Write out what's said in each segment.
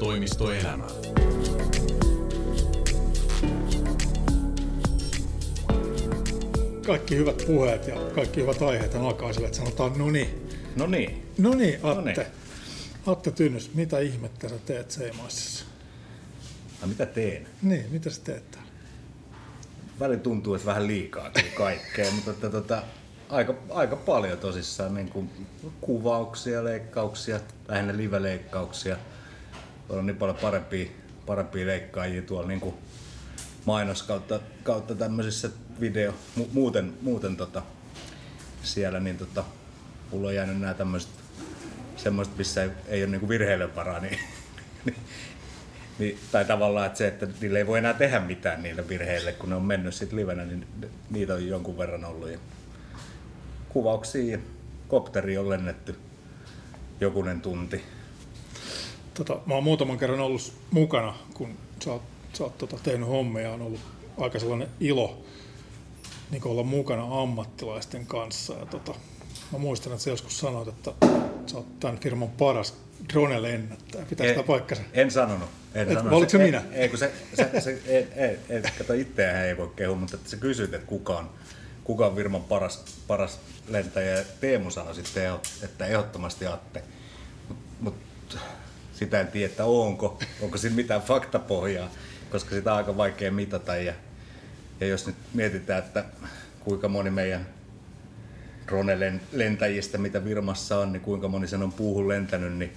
toimistoelämä. Kaikki hyvät puheet ja kaikki hyvät aiheet alkaa sillä, että sanotaan no niin. No niin. No niin, Atte. Noniin. Atte Tynnys, mitä ihmettä sä teet Seimaisissa? No mitä teen? Niin, mitä sä teet täällä? Välillä tuntuu, että vähän liikaa tuli kaikkea, mutta että, tota, aika, aika paljon tosissaan niin kuin kuvauksia, leikkauksia, lähinnä live-leikkauksia. On niin paljon parempia, parempia leikkaajia tuolla niin kuin mainos kautta, kautta tämmöisissä video, mu, muuten, muuten tota, siellä, niin tota, mulla on jäänyt nämä tämmöiset semmoiset, missä ei, ei ole niinku virheille varaa, niin, niin, niin, tai tavallaan, että se, että niille ei voi enää tehdä mitään niille virheille, kun ne on mennyt sitten livenä, niin niitä on jonkun verran ollut. Ja kuvauksia kopteri on lennetty jokunen tunti. Tota, mä oon muutaman kerran ollut mukana, kun sä oot, sä oot tota, tehnyt hommia ja on ollut aika sellainen ilo niin olla mukana ammattilaisten kanssa. Ja tota, mä muistan, että sä joskus sanoit, että sä oot tämän firman paras drone-lennättäjä. Pitää sitä paikkansa? En sanonut. En Et, sanonut. oliko se ei, minä? Ei, kun se, se, se ei, ei, ei, kato itseähän ei voi kehua, mutta että sä kysyt, että kuka on, kuka on firman paras, paras lentäjä. Teemu sanoi sitten, että ehdottomasti Atte. Mutta mut, sitä en tiedä, että onko, onko siinä mitään faktapohjaa, koska sitä on aika vaikea mitata. Ja, ja jos nyt mietitään, että kuinka moni meidän drone-lentäjistä, mitä Virmassa on, niin kuinka moni sen on puuhun lentänyt, niin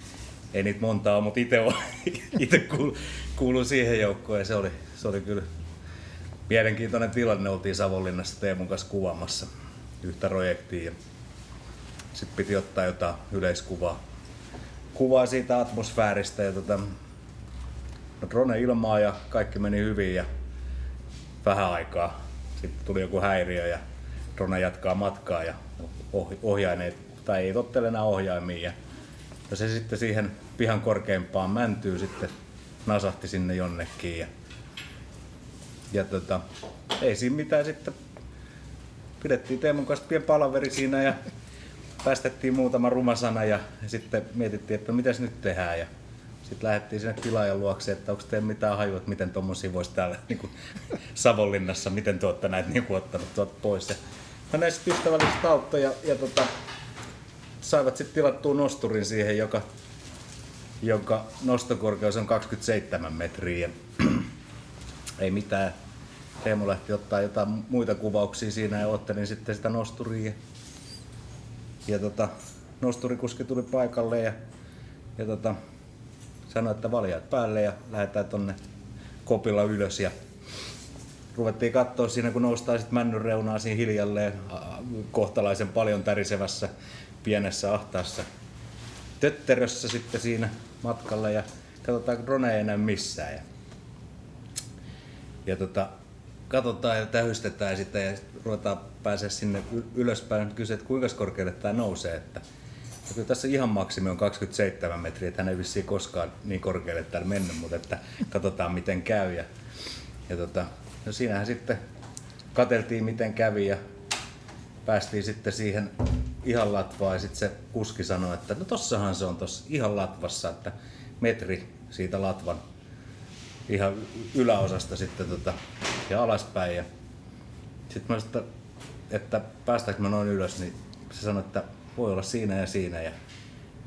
ei niitä montaa mutta itse, itse kuulun, kuulun siihen joukkoon ja se oli, se oli kyllä mielenkiintoinen tilanne. Oltiin Savonlinnassa Teemun kanssa kuvaamassa yhtä projektia ja sitten piti ottaa jotain yleiskuvaa kuvaa siitä atmosfääristä ja tota, no drone ilmaa ja kaikki meni hyvin ja vähän aikaa. Sitten tuli joku häiriö ja drone jatkaa matkaa ja ohjaineet, tai ei tottele enää ohjaimia. Ja, se sitten siihen pihan korkeimpaan mäntyy sitten nasahti sinne jonnekin. Ja, ja tota, ei siinä mitään sitten. Pidettiin Teemun kanssa pieni palaveri siinä ja päästettiin muutama rumasana ja, ja sitten mietittiin, että mitäs nyt tehdään. Ja sitten lähdettiin sinne tilaajan luokse, että onko teillä mitään hajua, että miten tuommoisia voisi täällä niin kuin Savonlinnassa, miten te olette näitä niin kuin, ottanut tuolta pois. Ja no ne sitten auttoi ja, ja tota, saivat sitten tilattua nosturin siihen, joka, jonka nostokorkeus on 27 metriä. Ja ei mitään. Teemu lähti ottaa jotain muita kuvauksia siinä ja ottelin sitten sitä nosturia. Ja, tota, nosturikuski tuli paikalle ja, ja tota, sanoi, että valjaat päälle ja lähdetään tonne kopilla ylös. Ja ruvettiin katsoa siinä, kun noustaan sitten männyn reunaa siinä hiljalleen kohtalaisen paljon tärisevässä pienessä ahtaassa tötterössä sitten siinä matkalla ja katsotaan, drone ei enää missään. Ja, ja tota, katsotaan ja tähystetään sitä ja sit ruvetaan pääsee sinne ylöspäin. Kysyä, että kuinka korkealle tämä nousee. Että, ja kyllä tässä ihan maksimi on 27 metriä, että hän ei vissiin koskaan niin korkealle täällä mennyt, mutta että katsotaan miten käy. Ja, ja tota, no siinähän sitten kateltiin miten kävi ja päästiin sitten siihen ihan latvaan ja sitten se kuski sanoi, että no tossahan se on tossa ihan latvassa, että metri siitä latvan ihan yläosasta sitten tota, ja alaspäin. Ja sitten mä sanoin, että, päästäänkö mä noin ylös, niin se sanoi, että voi olla siinä ja siinä. Ja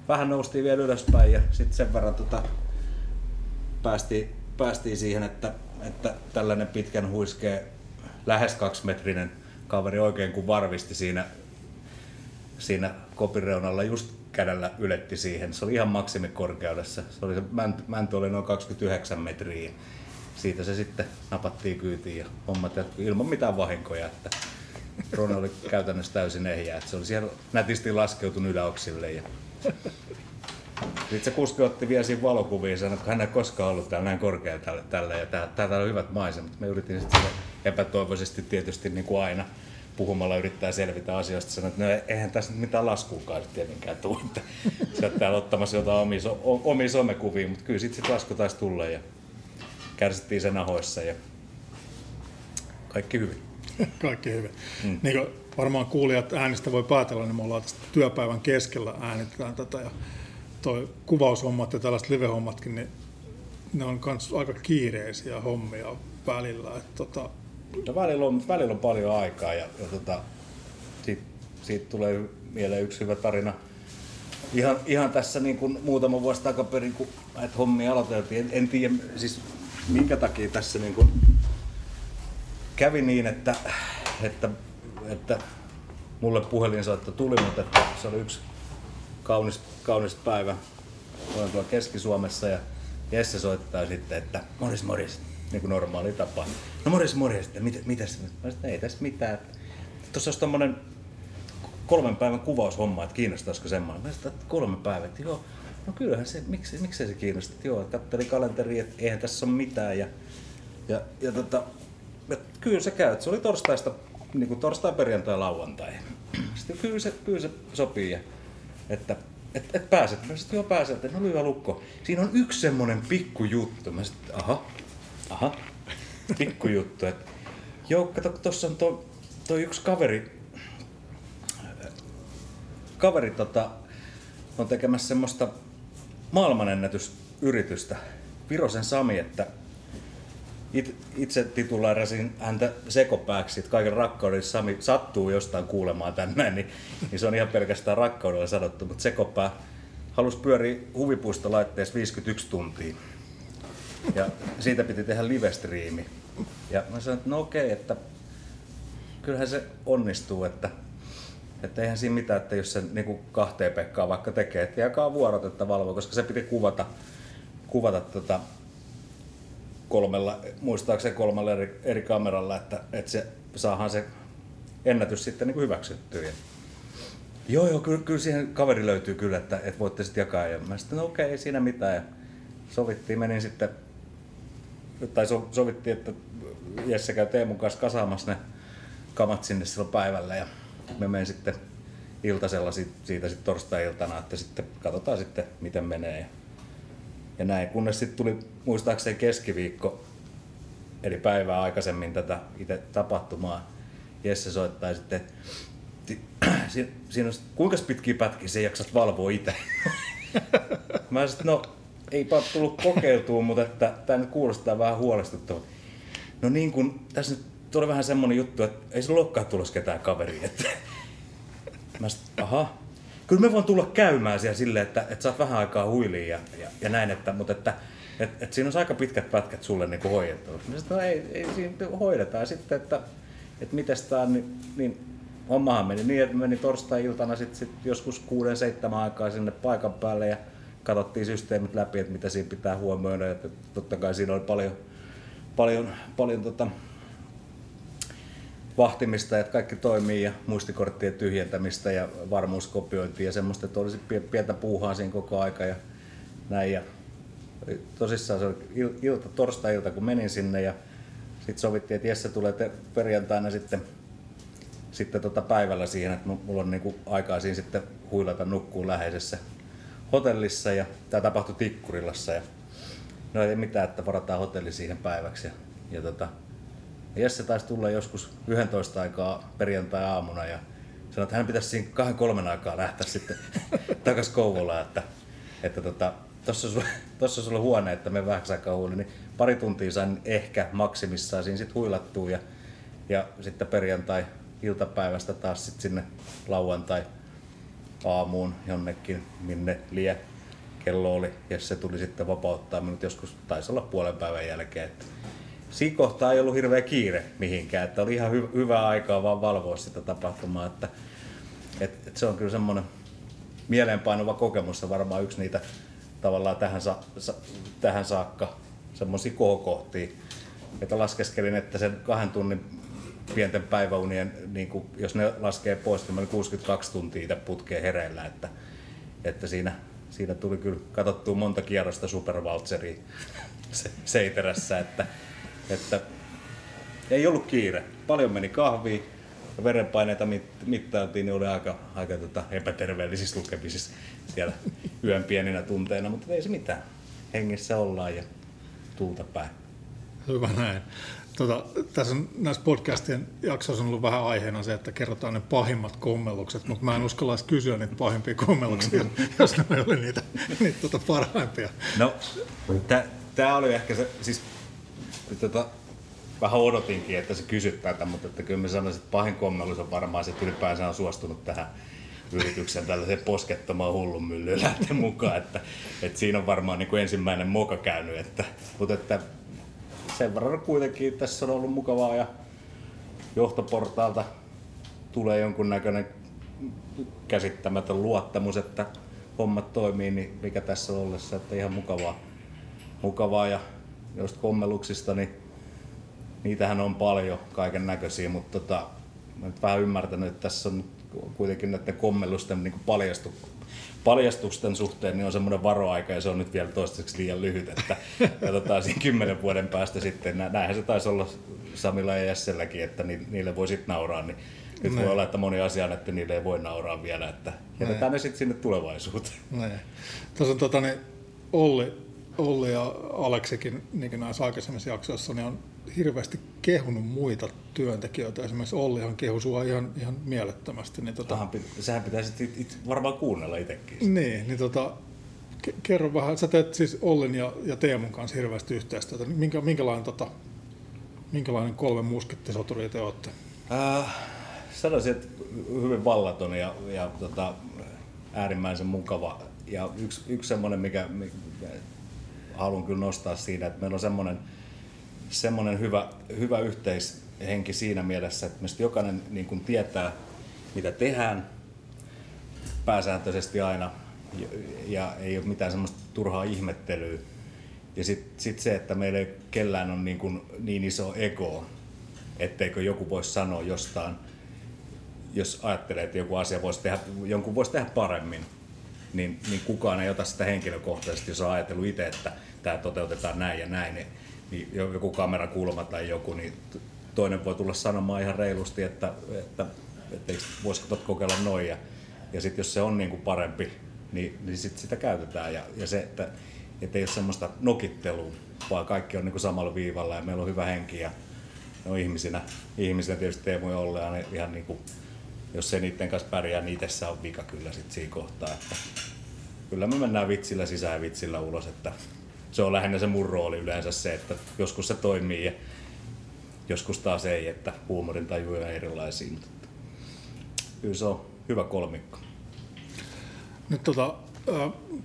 vähän noustiin vielä ylöspäin ja sitten sen verran tota, päästiin, päästiin siihen, että, että tällainen pitkän huiskea lähes kaksimetrinen kaveri oikein kun varvisti siinä, siinä kopireunalla just kädellä yletti siihen. Se oli ihan maksimikorkeudessa. Se oli se mänty, mänty oli noin 29 metriä. Siitä se sitten napattiin kyytiin ja hommat jatkui ilman mitään vahinkoja. Että drone oli käytännössä täysin ehjä. Että se oli siellä nätisti laskeutunut yläoksille. Ja sitten se kuski otti vielä siinä valokuvia ja sanoi, että hän ei koskaan ollut täällä näin korkealla tällä, tällä ja tää- täältä on hyvät maisemat. Me yritin sitten epätoivoisesti tietysti niin kuin aina puhumalla yrittää selvitä asioista. Sanoin, että no eihän tässä nyt mitään laskuukaan tietenkään tule. Sä täällä ottamassa jotain omia, omia somekuvia, mutta kyllä sitten sit lasku taisi tulla ja kärsittiin sen ahoissa ja kaikki hyvin. Kaikki hyvin. Mm. Niin kuin varmaan kuulijat äänistä voi päätellä, niin me ollaan tästä työpäivän keskellä äänitetään tätä ja toi kuvaushommat ja tällaiset live-hommatkin, niin ne on kans aika kiireisiä hommia välillä. Et tota... no välillä, on, välillä on paljon aikaa ja, ja tota, siitä, siitä tulee mieleen yksi hyvä tarina. Ihan, ihan tässä niin kuin muutama vuosi takaperin, kun näitä hommia aloiteltiin. En, en tiedä siis minkä takia tässä niin kuin kävi niin, että, että, että mulle puhelinsoitto tuli, mutta että se oli yksi kaunis, kaunis päivä. Olen tuolla Keski-Suomessa ja Jesse soittaa sitten, että Moris, Moris, niin kuin normaali tapa. No Moris, Moris, että mit, mitäs? Mä sanoin, ei tässä mitään. Tuossa olisi tommonen kolmen päivän kuvaushomma, että kiinnostaisiko semmoinen. Mä sanoin, että kolme päivää, että joo, no kyllähän se, miksi, miksei se kiinnosti. Joo, katselin kalenteri, että eihän tässä ole mitään. Ja, ja, ja tota, ja kyllä se käy. Se oli torstaista, niin kuin torstai, perjantai, lauantai. Sitten kyllä se, kyllä se sopii. Ja, että et, et pääset. Mä sitten joo pääset, että no lyö lukko. Siinä on yksi semmonen pikkujuttu. Mä sitten, aha, aha, pikkujuttu. Et, joo, kato, tossa on toi, toi yksi kaveri, kaveri tota, on tekemässä semmoista maailmanennätysyritystä. Virosen Sami, että it, itse tituleerasin häntä sekopääksi, että kaiken rakkauden Sami sattuu jostain kuulemaan tänne, niin, niin se on ihan pelkästään rakkaudella sanottu, mutta sekopää halusi pyöriä huvipuistolaitteessa 51 tuntia. Ja siitä piti tehdä live-striimi. Ja mä sanoin, että no okei, että kyllähän se onnistuu, että, että eihän siinä mitään, että jos se niin kahteen pekkaa vaikka tekee, että jakaa vuorot, että valvoo, koska se piti kuvata, kuvata tota, kolmella, muistaakseni kolmella eri, eri kameralla, että, että se saahan se ennätys sitten niin hyväksyttyä. Joo, joo, kyllä, kyllä siihen kaveri löytyy kyllä, että, että voitte sitten jakaa. Ja mä sitten, no okei, ei siinä mitään. Ja sovittiin, menin sitten, tai so, sovittiin, että Jesse käy Teemun kanssa kasaamassa ne kamat sinne silloin päivällä. Ja me menen sitten iltasella siitä, sitten torstai-iltana, että sitten katsotaan sitten, miten menee. Ja näin, kunnes sitten tuli muistaakseni keskiviikko, eli päivää aikaisemmin tätä itse tapahtumaa. Jesse soittaa sitten, siinä, siinä on, kuinka pitkiä pätkiä se jaksat valvoa itse? Mä sanoin, no eipä tullut kokeiltua, mutta että tämä nyt kuulostaa vähän huolestuttavaa. No niin kun, tässä nyt tuli vähän semmonen juttu, että ei se olekaan tulossa ketään kaveria. Että... Mä sanoin, aha, kyllä me voin tulla käymään siellä silleen, että, että saat vähän aikaa huiliin ja, ja, ja näin, että, mutta että et, et siinä on aika pitkät pätkät sulle niin hoidettu. No ei, ei siinä hoidetaan sitten, että, että miten tämä on, niin, niin hommahan meni niin, että meni torstai-iltana sit, sit joskus kuuden, seitsemän aikaa sinne paikan päälle ja katsottiin systeemit läpi, että mitä siinä pitää huomioida. Että totta kai siinä oli paljon, paljon, paljon tota, vahtimista, että kaikki toimii ja muistikorttien tyhjentämistä ja varmuuskopiointia ja semmoista, että olisi pientä puuhaa siinä koko aika ja näin. Ja tosissaan se oli ilta, torstai-ilta, kun menin sinne ja sitten sovittiin, että Jesse tulee perjantaina sitten, sitten tota päivällä siihen, että mulla on niinku aikaa siinä sitten huilata nukkuun läheisessä hotellissa ja tämä tapahtui Tikkurilassa ja no ei mitään, että varataan hotelli siihen päiväksi ja, ja tota, Jesse taisi tulla joskus 11 aikaa perjantai-aamuna ja sanoi, että hän pitäisi siinä kahden kolmen aikaa lähteä sitten takaisin Kouvolaan, että, että tota, tuossa sulla, tossa sulla huone, että me vähän aikaa huuli, niin pari tuntia sain ehkä maksimissaan siinä sitten huilattua ja, ja sitten perjantai iltapäivästä taas sitten sinne lauantai aamuun jonnekin, minne lie kello oli, ja se tuli sitten vapauttaa minut joskus, taisi olla puolen päivän jälkeen. Että siinä kohtaa ei ollut hirveä kiire mihinkään, että oli ihan hy- hyvää aikaa vaan valvoa sitä tapahtumaa, että et, et se on kyllä semmoinen mieleenpainuva kokemus ja varmaan yksi niitä tavallaan tähän, sa- sa- tähän saakka semmoisia kohokohtia, että laskeskelin, että sen kahden tunnin pienten päiväunien, niin kuin, jos ne laskee pois, niin 62 tuntia putkeen hereillä, että, että siinä, siinä tuli kyllä katsottua monta kierrosta supervaltseria Seiterässä, että että ei ollut kiire. Paljon meni kahvia ja verenpaineita mittailtiin, niin oli aika, aika tota epäterveellisissä lukemisissa siellä yön pieninä tunteina, mutta ei se mitään. Hengissä ollaan ja tulta päin. Hyvä näin. Tota, tässä on näissä podcastien jaksoissa on ollut vähän aiheena se, että kerrotaan ne pahimmat kommellukset, mutta mä en uskalla edes kysyä niitä pahimpia kommelluksia, jos ne ole niitä, niitä tota parhaimpia. No, tä, Tämä oli ehkä se, siis tota, vähän odotinkin, että se kysyt tätä, mutta että kyllä mä sanoisin, että pahin kommellus on varmaan se, että ylipäänsä on suostunut tähän yrityksen tällaiseen poskettomaan hullun myllyyn lähteä mukaan, että, että siinä on varmaan niin kuin ensimmäinen moka käynyt, että, mutta että sen verran kuitenkin tässä on ollut mukavaa ja johtoportaalta tulee jonkunnäköinen käsittämätön luottamus, että hommat toimii, niin mikä tässä on ollessa, että ihan mukavaa. mukavaa ja joista kommeluksista, niin niitähän on paljon kaiken näköisiä, mutta tota, mä nyt vähän ymmärtänyt, että tässä on kuitenkin näiden kommellusten niin paljastu, paljastusten suhteen niin on semmoinen varoaika ja se on nyt vielä toistaiseksi liian lyhyt, että katsotaan siinä kymmenen vuoden päästä sitten. Näinhän se taisi olla Samilla ja Jesselläkin, että niille voi sitten nauraa, niin nyt voi olla, että moni asia että niille ei voi nauraa vielä, että jätetään ne sitten sinne tulevaisuuteen. Tuossa on tota, niin Olli, Olli ja Aleksikin niin näissä aikaisemmissa jaksoissa niin on hirveästi kehunut muita työntekijöitä. Esimerkiksi Ollihan kehui sua ihan, ihan mielettömästi. Niin tota... Tahan, sehän pitäisi it, it, varmaan kuunnella itsekin. Niin, niin tota, kerro vähän, sä teet siis Ollin ja, ja Teemun kanssa hirveästi yhteistyötä. Minkä, minkälainen, tota, minkälainen kolme muskettisoturia te olette? Äh, sanoisin, että hyvin vallaton ja, ja tota, äärimmäisen mukava. Ja yksi, yksi semmoinen, mikä, mikä haluan kyllä nostaa siinä, että meillä on semmoinen, semmoinen hyvä, hyvä yhteishenki siinä mielessä, että meistä jokainen niin kuin tietää, mitä tehdään pääsääntöisesti aina ja, ja ei ole mitään semmoista turhaa ihmettelyä. Ja sitten sit se, että meillä ei kellään on niin, niin iso ego, etteikö joku voisi sanoa jostain, jos ajattelee, että joku asia voisi tehdä, jonkun voisi tehdä paremmin, niin, niin kukaan ei ota sitä henkilökohtaisesti, jos on ajatellut itse, että tämä toteutetaan näin ja näin, niin, niin joku kamerakulma tai joku, niin toinen voi tulla sanomaan ihan reilusti, että, että, että voisiko tot kokeilla noin. Ja, ja sitten jos se on niin kuin parempi, niin, niin sit sitä käytetään. Ja, ja se, että et ei ole semmoista nokittelua, vaan kaikki on niin kuin samalla viivalla ja meillä on hyvä henki. Ja no ihmisinä, ihmisinä tietysti Teemu ja Olle on ihan niin kuin jos se niiden kanssa pärjää, niin itsessä on vika kyllä sit siinä kohtaa. Että kyllä me mennään vitsillä sisään ja vitsillä ulos, että se on lähinnä se mun rooli yleensä se, että joskus se toimii ja joskus taas ei, että huumorin taju on erilaisia, mutta kyllä se on hyvä kolmikko. Nyt tota,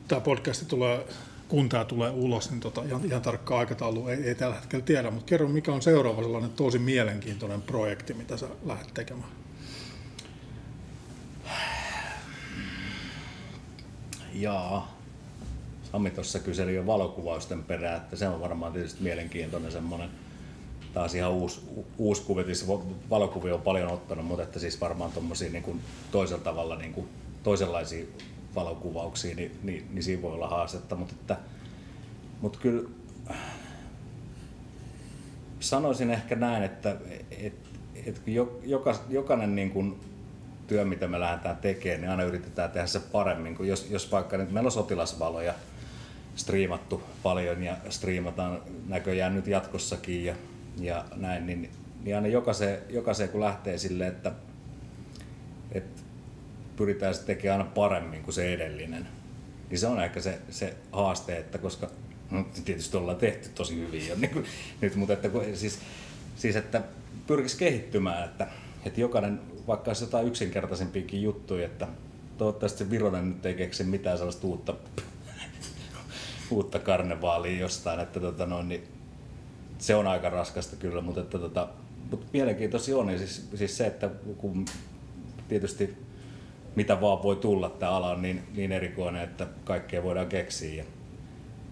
tämä podcast tulee, kun tämä tulee ulos, niin tota, ihan, ihan tarkka aikataulu ei, ei tällä hetkellä tiedä, mutta kerro mikä on seuraava sellainen tosi mielenkiintoinen projekti, mitä sä lähdet tekemään? Jaa. Sami tuossa kyseli jo valokuvausten perään, että se on varmaan tietysti mielenkiintoinen semmoinen taas ihan uusi, uusi kuvitis. Valokuvia on paljon ottanut, mutta että siis varmaan tuommoisia niin toisella tavalla niin kuin, toisenlaisia valokuvauksia, niin, niin, niin, siinä voi olla haastetta. Mutta, että, mutta kyllä sanoisin ehkä näin, että et, et, joka, jokainen niin kuin työ, mitä me lähdetään tekemään, niin aina yritetään tehdä se paremmin. Kun jos, jos vaikka nyt meillä on sotilasvaloja striimattu paljon ja striimataan näköjään nyt jatkossakin ja, ja näin, niin, niin aina jokaiseen, jokaiseen kun lähtee sille, että, että pyritään sitten tekemään aina paremmin kuin se edellinen, niin se on ehkä se, se haaste, että koska no, tietysti ollaan tehty tosi hyvin jo niin kuin, nyt, mutta että, siis, siis että pyrkisi kehittymään, että, että jokainen vaikka olisi jotain yksinkertaisempiakin juttuja, että toivottavasti Vironen nyt ei keksi mitään sellaista uutta, uutta karnevaalia jostain, että tota noin, niin se on aika raskasta kyllä, mutta, että tota, mutta mielenkiintoisia on, niin siis, siis se, että kun tietysti mitä vaan voi tulla, tämä ala on niin, niin erikoinen, että kaikkea voidaan keksiä ja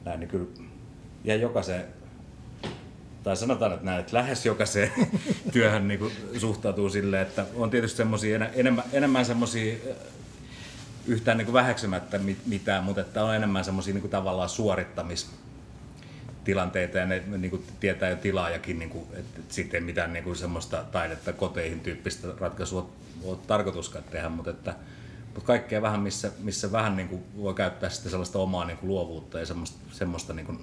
näin, niin kyllä ja jokaisen tai sanotaan, että näin, että lähes jokaiseen työhön niin kuin suhtautuu silleen, että on tietysti semmoisia enemmän, enemmän semmoisia yhtään niin kuin väheksymättä mitään, mutta että on enemmän semmoisia niin tavallaan suorittamistilanteita ja ne niin kuin tietää jo tilaajakin, niin kuin, että sitten ei mitään niin kuin semmoista taidetta koteihin tyyppistä ratkaisua ole tarkoituskaan tehdä, mutta että mutta kaikkea vähän, missä, missä vähän niin kuin voi käyttää sitten sellaista omaa niin kuin luovuutta ja semmoista, semmoista niin kuin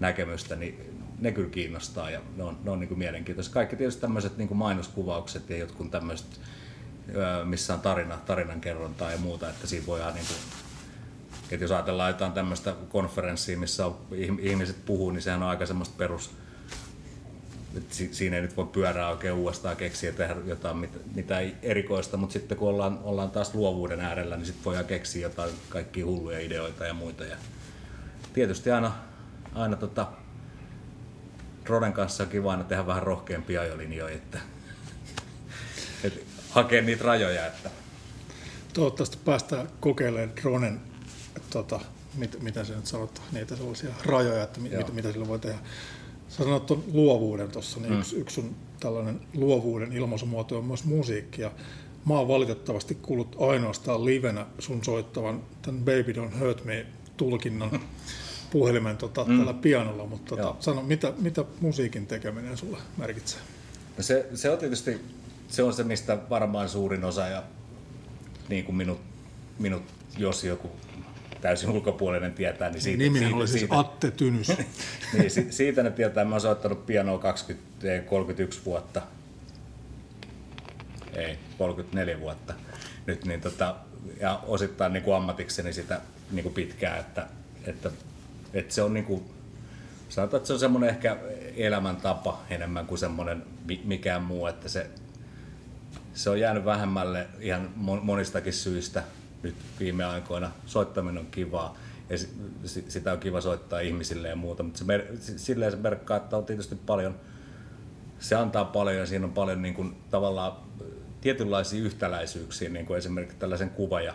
näkemystä, niin ne kyllä kiinnostaa ja ne on, ne on niin kuin mielenkiintoisia. Kaikki tietysti tämmöiset niin kuin mainoskuvaukset ja jotkut tämmöiset, missä on tarina, tarinankerrontaa ja muuta, että siinä voidaan niin kuin että jos ajatellaan jotain tämmöistä konferenssia, missä ihmiset puhuu, niin sehän on aika semmoista perus, että siinä ei nyt voi pyörää oikein uudestaan keksiä tehdä jotain mit, mitään erikoista, mutta sitten kun ollaan, ollaan taas luovuuden äärellä, niin sitten voidaan keksiä jotain kaikkia hulluja ideoita ja muita. Ja tietysti aina, aina tota, Roden kanssa on kiva aina tehdä vähän rohkeampia ajolinjoja, että, että hakea niitä rajoja. Että. Toivottavasti päästään kokeilemaan dronen, tota, mit, mitä se nyt sanot, niitä sellaisia rajoja, että mit, mitä, mitä sillä voi tehdä. Sä sanoit tuon luovuuden tuossa, niin mm. yksi, yksi sun tällainen luovuuden ilmaisumuoto on myös musiikki. Ja mä oon valitettavasti kuullut ainoastaan livenä sun soittavan tämän Baby Don't Hurt Me tulkinnan puhelimen tota, mm. tällä pianolla, mutta tota, sano, mitä, mitä musiikin tekeminen sulle merkitsee? No se, se on tietysti se, on se, mistä varmaan suurin osa ja niin kuin minut, minut jos joku täysin ulkopuolinen tietää, niin siitä... Niminen oli siis siitä, Atte Tynys. niin, si, siitä ne tietää. Mä oon soittanut pianoa 20, 31 vuotta. Ei, 34 vuotta nyt, niin tota, ja osittain niin kuin ammatikseni sitä niin kuin pitkään, että, että, että se on niin kuin, sanotaan, että se on semmoinen ehkä elämäntapa enemmän kuin semmoinen mikään muu, että se, se on jäänyt vähemmälle ihan monistakin syistä nyt viime aikoina. Soittaminen on kivaa ja sitä on kiva soittaa ihmisille ja muuta, mutta se mer- silleen se merkkaa, että on tietysti paljon, se antaa paljon ja siinä on paljon niin kuin, tavallaan tietynlaisia yhtäläisyyksiä, niin kuin esimerkiksi tällaisen kuva- ja,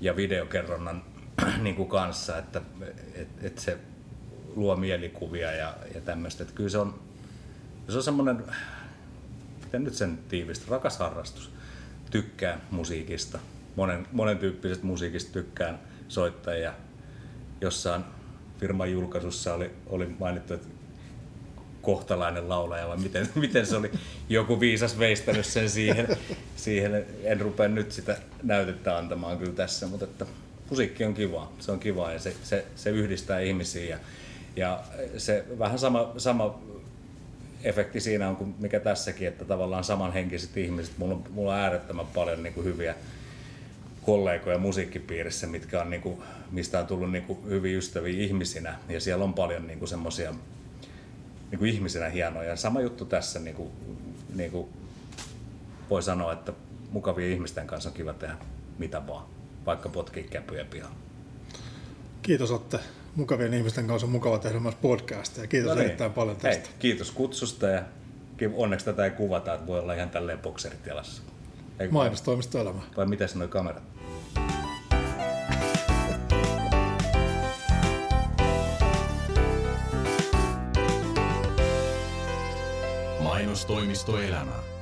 ja videokerronnan niin kuin kanssa, että et, et se luo mielikuvia ja, ja tämmöistä. Että kyllä se on, se on semmoinen, miten nyt sen tiivistä, rakas harrastus. Tykkään musiikista, monen, monen tyyppisestä musiikista tykkään soittaa ja jossain firman julkaisussa oli, oli mainittu, että kohtalainen laulaja vai miten, miten se oli joku viisas veistänyt sen siihen, siihen. En rupea nyt sitä näytettä antamaan kyllä tässä, mutta että musiikki on kiva, se on kiva ja se, se, se yhdistää ihmisiä ja, ja se vähän sama, sama efekti siinä on kuin mikä tässäkin, että tavallaan samanhenkiset ihmiset, mulla on, mulla on äärettömän paljon niin kuin hyviä kollegoja musiikkipiirissä, mitkä on, niin kuin, mistä on tullut niin kuin, hyviä ystäviä ihmisinä. Ja siellä on paljon niin kuin, semmoisia niin kuin ihmisenä hienoja. Sama juttu tässä, niin kuin, niin kuin voi sanoa, että mukavien ihmisten kanssa on kiva tehdä mitä vaan, vaikka potkii käpyjä pihaan. Kiitos Otte. Mukavien ihmisten kanssa on mukava tehdä myös podcastia. Kiitos no niin. erittäin paljon tästä. Hei, kiitos kutsusta ja onneksi tätä ei kuvata, että voi olla ihan tälleen bokserit jalassa. Mainostoimistoelämä. Vai miten sanoi kamerat? Mainostoimistoelämä.